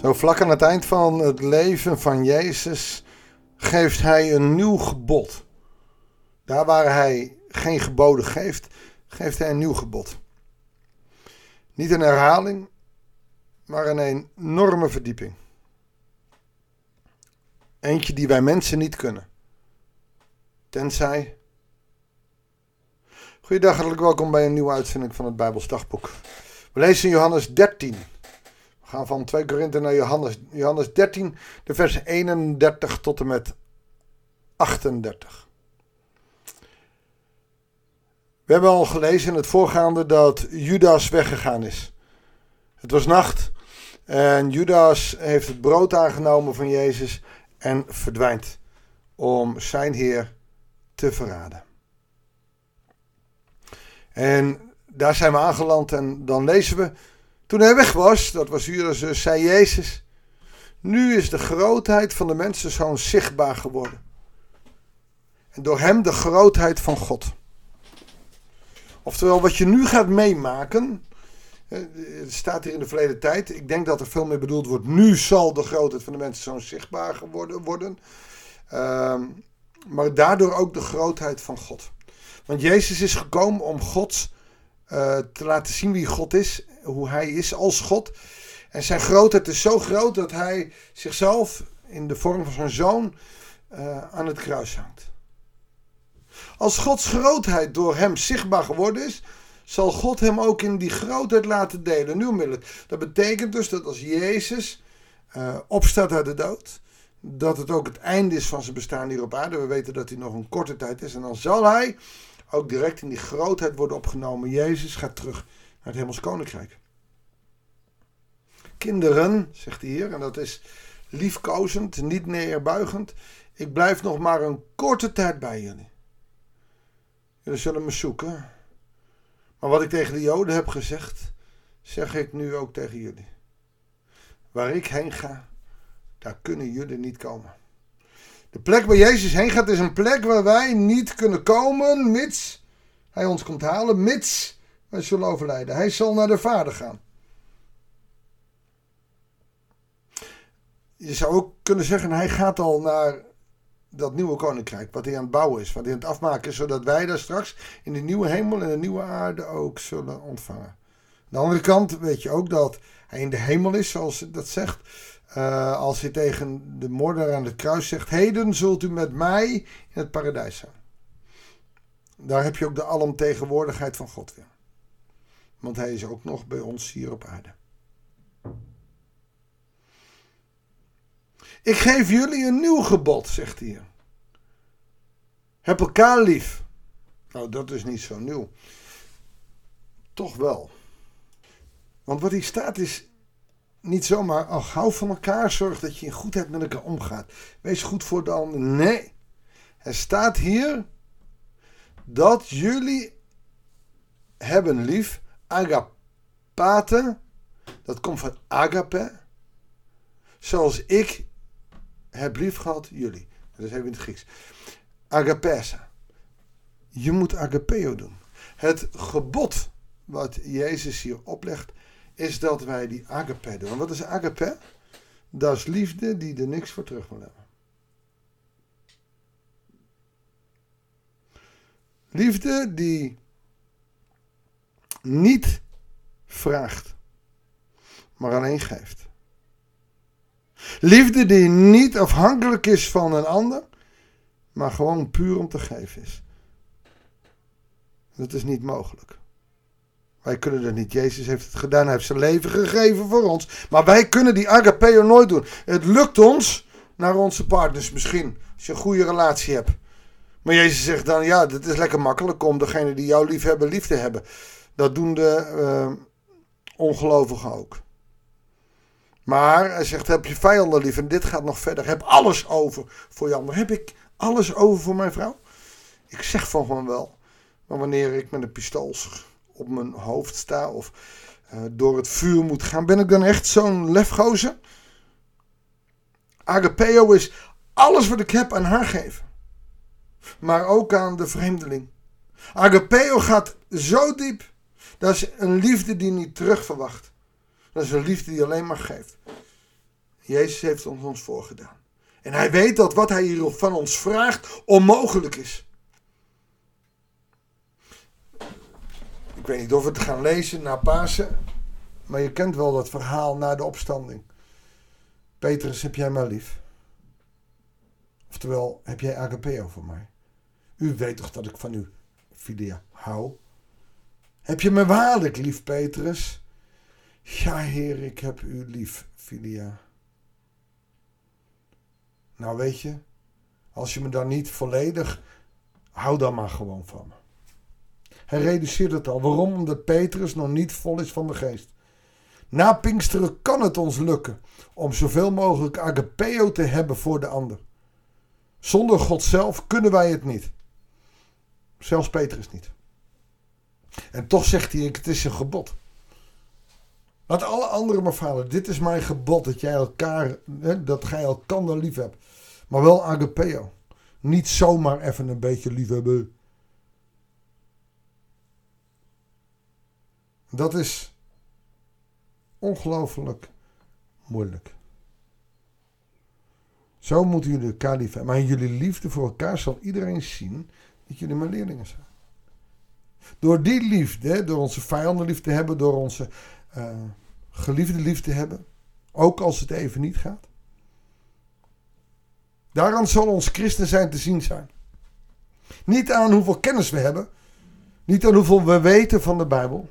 Zo vlak aan het eind van het leven van Jezus geeft hij een nieuw gebod. Daar waar hij geen geboden geeft, geeft hij een nieuw gebod. Niet een herhaling, maar een enorme verdieping. Eentje die wij mensen niet kunnen. Tenzij. Goedendag, hartelijk welkom bij een nieuwe uitzending van het Bijbels. We lezen in Johannes 13. We gaan van 2 Korinthe naar Johannes, Johannes 13, de vers 31 tot en met 38. We hebben al gelezen in het voorgaande dat Judas weggegaan is. Het was nacht en Judas heeft het brood aangenomen van Jezus en verdwijnt om zijn Heer te verraden. En daar zijn we aangeland en dan lezen we. Toen hij weg was, dat was Judas, dus, zei Jezus. Nu is de grootheid van de mensen zo zichtbaar geworden. En door hem de grootheid van God. Oftewel, wat je nu gaat meemaken. Het staat hier in de verleden tijd. Ik denk dat er veel meer bedoeld wordt. Nu zal de grootheid van de mensen zo zichtbaar geworden worden. Ehm, maar daardoor ook de grootheid van God. Want Jezus is gekomen om God uh, te laten zien wie God is. Hoe hij is als God. En zijn grootheid is zo groot dat hij zichzelf in de vorm van zijn zoon uh, aan het kruis hangt. Als Gods grootheid door hem zichtbaar geworden is, zal God hem ook in die grootheid laten delen. Nu onmiddellijk. Dat betekent dus dat als Jezus uh, opstaat uit de dood, dat het ook het einde is van zijn bestaan hier op aarde. We weten dat hij nog een korte tijd is. En dan zal hij ook direct in die grootheid worden opgenomen. Jezus gaat terug naar het hemels koninkrijk. Kinderen, zegt hij hier, en dat is liefkozend, niet neerbuigend. Ik blijf nog maar een korte tijd bij jullie. Jullie zullen me zoeken. Maar wat ik tegen de Joden heb gezegd, zeg ik nu ook tegen jullie. Waar ik heen ga, daar kunnen jullie niet komen. De plek waar Jezus heen gaat is een plek waar wij niet kunnen komen, mits hij ons komt halen, mits wij zullen overlijden. Hij zal naar de Vader gaan. Je zou ook kunnen zeggen, hij gaat al naar dat nieuwe koninkrijk, wat hij aan het bouwen is, wat hij aan het afmaken is, zodat wij daar straks in de nieuwe hemel en de nieuwe aarde ook zullen ontvangen. Aan de andere kant weet je ook dat hij in de hemel is, zoals dat zegt. Uh, als hij tegen de moordenaar aan het kruis zegt: Heden zult u met mij in het paradijs zijn. Daar heb je ook de alomtegenwoordigheid van God weer. Want hij is ook nog bij ons hier op aarde. Ik geef jullie een nieuw gebod, zegt hij. Heb elkaar lief. Nou, dat is niet zo nieuw. Toch wel. Want wat hier staat is niet zomaar, ach, hou van elkaar, zorg dat je in goedheid met elkaar omgaat. Wees goed voor de ander. Nee. Er staat hier dat jullie hebben lief, agapate, dat komt van agape, zoals ik heb lief gehad jullie. Dat is even in het Grieks. Agapesa. Je moet agapeo doen. Het gebod wat Jezus hier oplegt, is dat wij die agape doen. En wat is agape? Dat is liefde die er niks voor terug wil hebben. Liefde die niet vraagt, maar alleen geeft. Liefde die niet afhankelijk is van een ander, maar gewoon puur om te geven is. Dat is niet mogelijk. Wij kunnen dat niet. Jezus heeft het gedaan. Hij heeft zijn leven gegeven voor ons. Maar wij kunnen die agapeo nooit doen. Het lukt ons naar onze partners misschien. Als je een goede relatie hebt. Maar Jezus zegt dan, ja, dat is lekker makkelijk om degene die jou lief hebben, lief te hebben. Dat doen de uh, ongelovigen ook. Maar hij zegt, heb je vijanden lief. En dit gaat nog verder. Heb alles over voor je. Heb ik alles over voor mijn vrouw? Ik zeg van gewoon wel. Maar wanneer ik met een pistool op mijn hoofd sta of uh, door het vuur moet gaan, ben ik dan echt zo'n lefgozer? Agapeo is alles wat ik heb aan haar geven. Maar ook aan de vreemdeling. Agapeo gaat zo diep. Dat is een liefde die niet terug verwacht. Dat is een liefde die alleen maar geeft. Jezus heeft ons ons voorgedaan. En hij weet dat wat hij hier van ons vraagt onmogelijk is. Ik weet niet of we het gaan lezen na Pasen. Maar je kent wel dat verhaal na de opstanding. Petrus, heb jij mij lief? Oftewel, heb jij agapeo voor mij? U weet toch dat ik van u, Filia, hou? Heb je me waarlijk lief, Petrus? Ja, heer, ik heb u lief, Filia. Nou, weet je, als je me dan niet volledig, hou dan maar gewoon van me. Hij reduceert het al. Waarom? Omdat Petrus nog niet vol is van de geest. Na Pinksteren kan het ons lukken om zoveel mogelijk agapeo te hebben voor de ander. Zonder God zelf kunnen wij het niet. Zelfs Petrus niet. En toch zegt hij: Het is een gebod. Laat alle anderen maar falen. Dit is mijn gebod: dat jij elkaar, dat gij elkaar lief hebt. Maar wel agapeo. Niet zomaar even een beetje lief hebben. Dat is ongelooflijk moeilijk. Zo moeten jullie elkaar lief hebben. Maar in jullie liefde voor elkaar zal iedereen zien dat jullie mijn leerlingen zijn. Door die liefde, door onze vijanden lief te hebben, door onze uh, geliefde lief te hebben, ook als het even niet gaat. Daaraan zal ons christen zijn te zien zijn. Niet aan hoeveel kennis we hebben, niet aan hoeveel we weten van de Bijbel,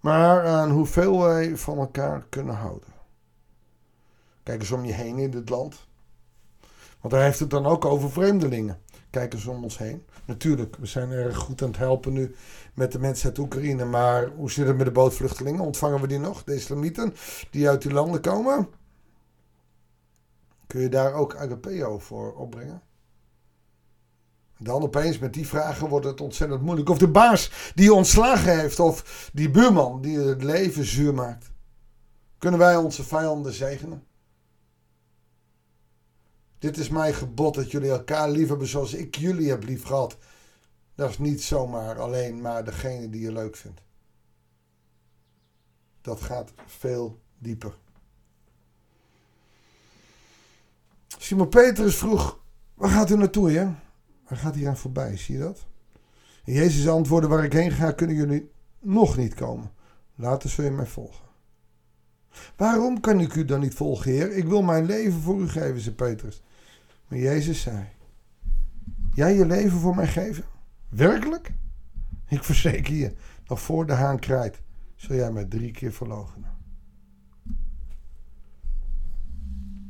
maar aan hoeveel wij van elkaar kunnen houden. Kijk eens om je heen in dit land. Want hij heeft het dan ook over vreemdelingen. Kijk eens om ons heen. Natuurlijk, we zijn erg goed aan het helpen nu met de mensen uit Oekraïne. Maar hoe zit het met de bootvluchtelingen? Ontvangen we die nog? De islamieten die uit die landen komen? Kun je daar ook agapeo voor opbrengen? Dan opeens met die vragen wordt het ontzettend moeilijk. Of de baas die ontslagen heeft, of die buurman die het leven zuur maakt. Kunnen wij onze vijanden zegenen? Dit is mijn gebod dat jullie elkaar lief hebben zoals ik jullie heb lief gehad. Dat is niet zomaar alleen maar degene die je leuk vindt. Dat gaat veel dieper. Simon Petrus vroeg: Waar gaat u naartoe, hè? Waar gaat hij aan voorbij? Zie je dat? Jezus antwoordde: Waar ik heen ga, kunnen jullie nog niet komen. Later zul je mij volgen. Waarom kan ik u dan niet volgen, Heer? Ik wil mijn leven voor u geven, zei Petrus. Maar Jezus zei: Jij je leven voor mij geven? Werkelijk? Ik verzeker je, nog voor de haan krijt, zul jij mij drie keer verloochenen.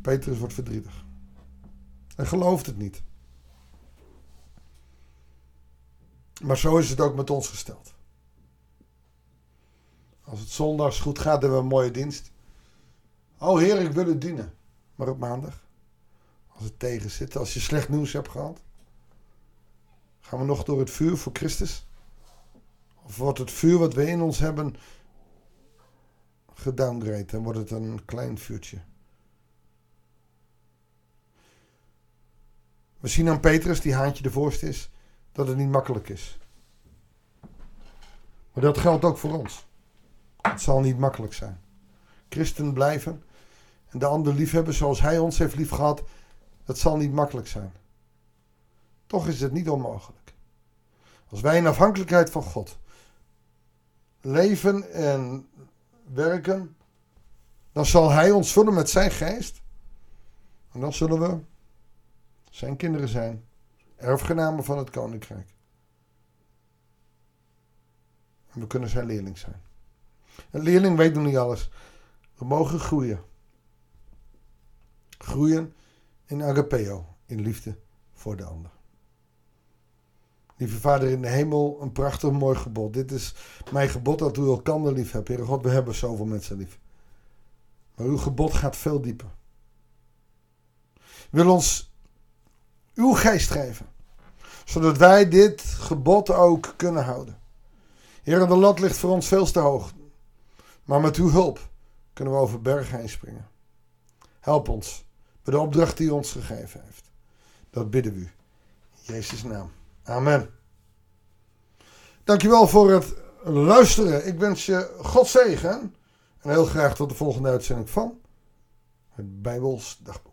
Petrus wordt verdrietig. Hij gelooft het niet. Maar zo is het ook met ons gesteld. Als het zondags goed gaat, hebben we een mooie dienst. Oh Heer, ik wil u dienen. Maar op maandag, als het tegen zit, als je slecht nieuws hebt gehad, gaan we nog door het vuur voor Christus? Of wordt het vuur wat we in ons hebben gedowngrade en wordt het een klein vuurtje? We zien aan Petrus, die haantje de voorste is, dat het niet makkelijk is. Maar dat geldt ook voor ons. Het zal niet makkelijk zijn. Christen blijven en de ander liefhebben zoals hij ons heeft liefgehad, dat zal niet makkelijk zijn. Toch is het niet onmogelijk. Als wij in afhankelijkheid van God leven en werken, dan zal Hij ons vullen met Zijn geest. En dan zullen we Zijn kinderen zijn, erfgenamen van het koninkrijk. En we kunnen Zijn leerling zijn. Een leerling weet nog niet alles. We mogen groeien. Groeien in agapeo, in liefde voor de ander. Lieve Vader in de hemel, een prachtig mooi gebod. Dit is mijn gebod dat u elkander lief hebt. Heere God, we hebben zoveel mensen lief. Maar uw gebod gaat veel dieper. Wil ons uw geest geven. Zodat wij dit gebod ook kunnen houden. Heer, de lat ligt voor ons veel te hoog. Maar met uw hulp kunnen we over bergen heen springen. Help ons de opdracht die u ons gegeven heeft. Dat bidden we u. In Jezus' naam. Amen. Dankjewel voor het luisteren. Ik wens je God zegen. En heel graag tot de volgende uitzending van het Bijbels Dagboek.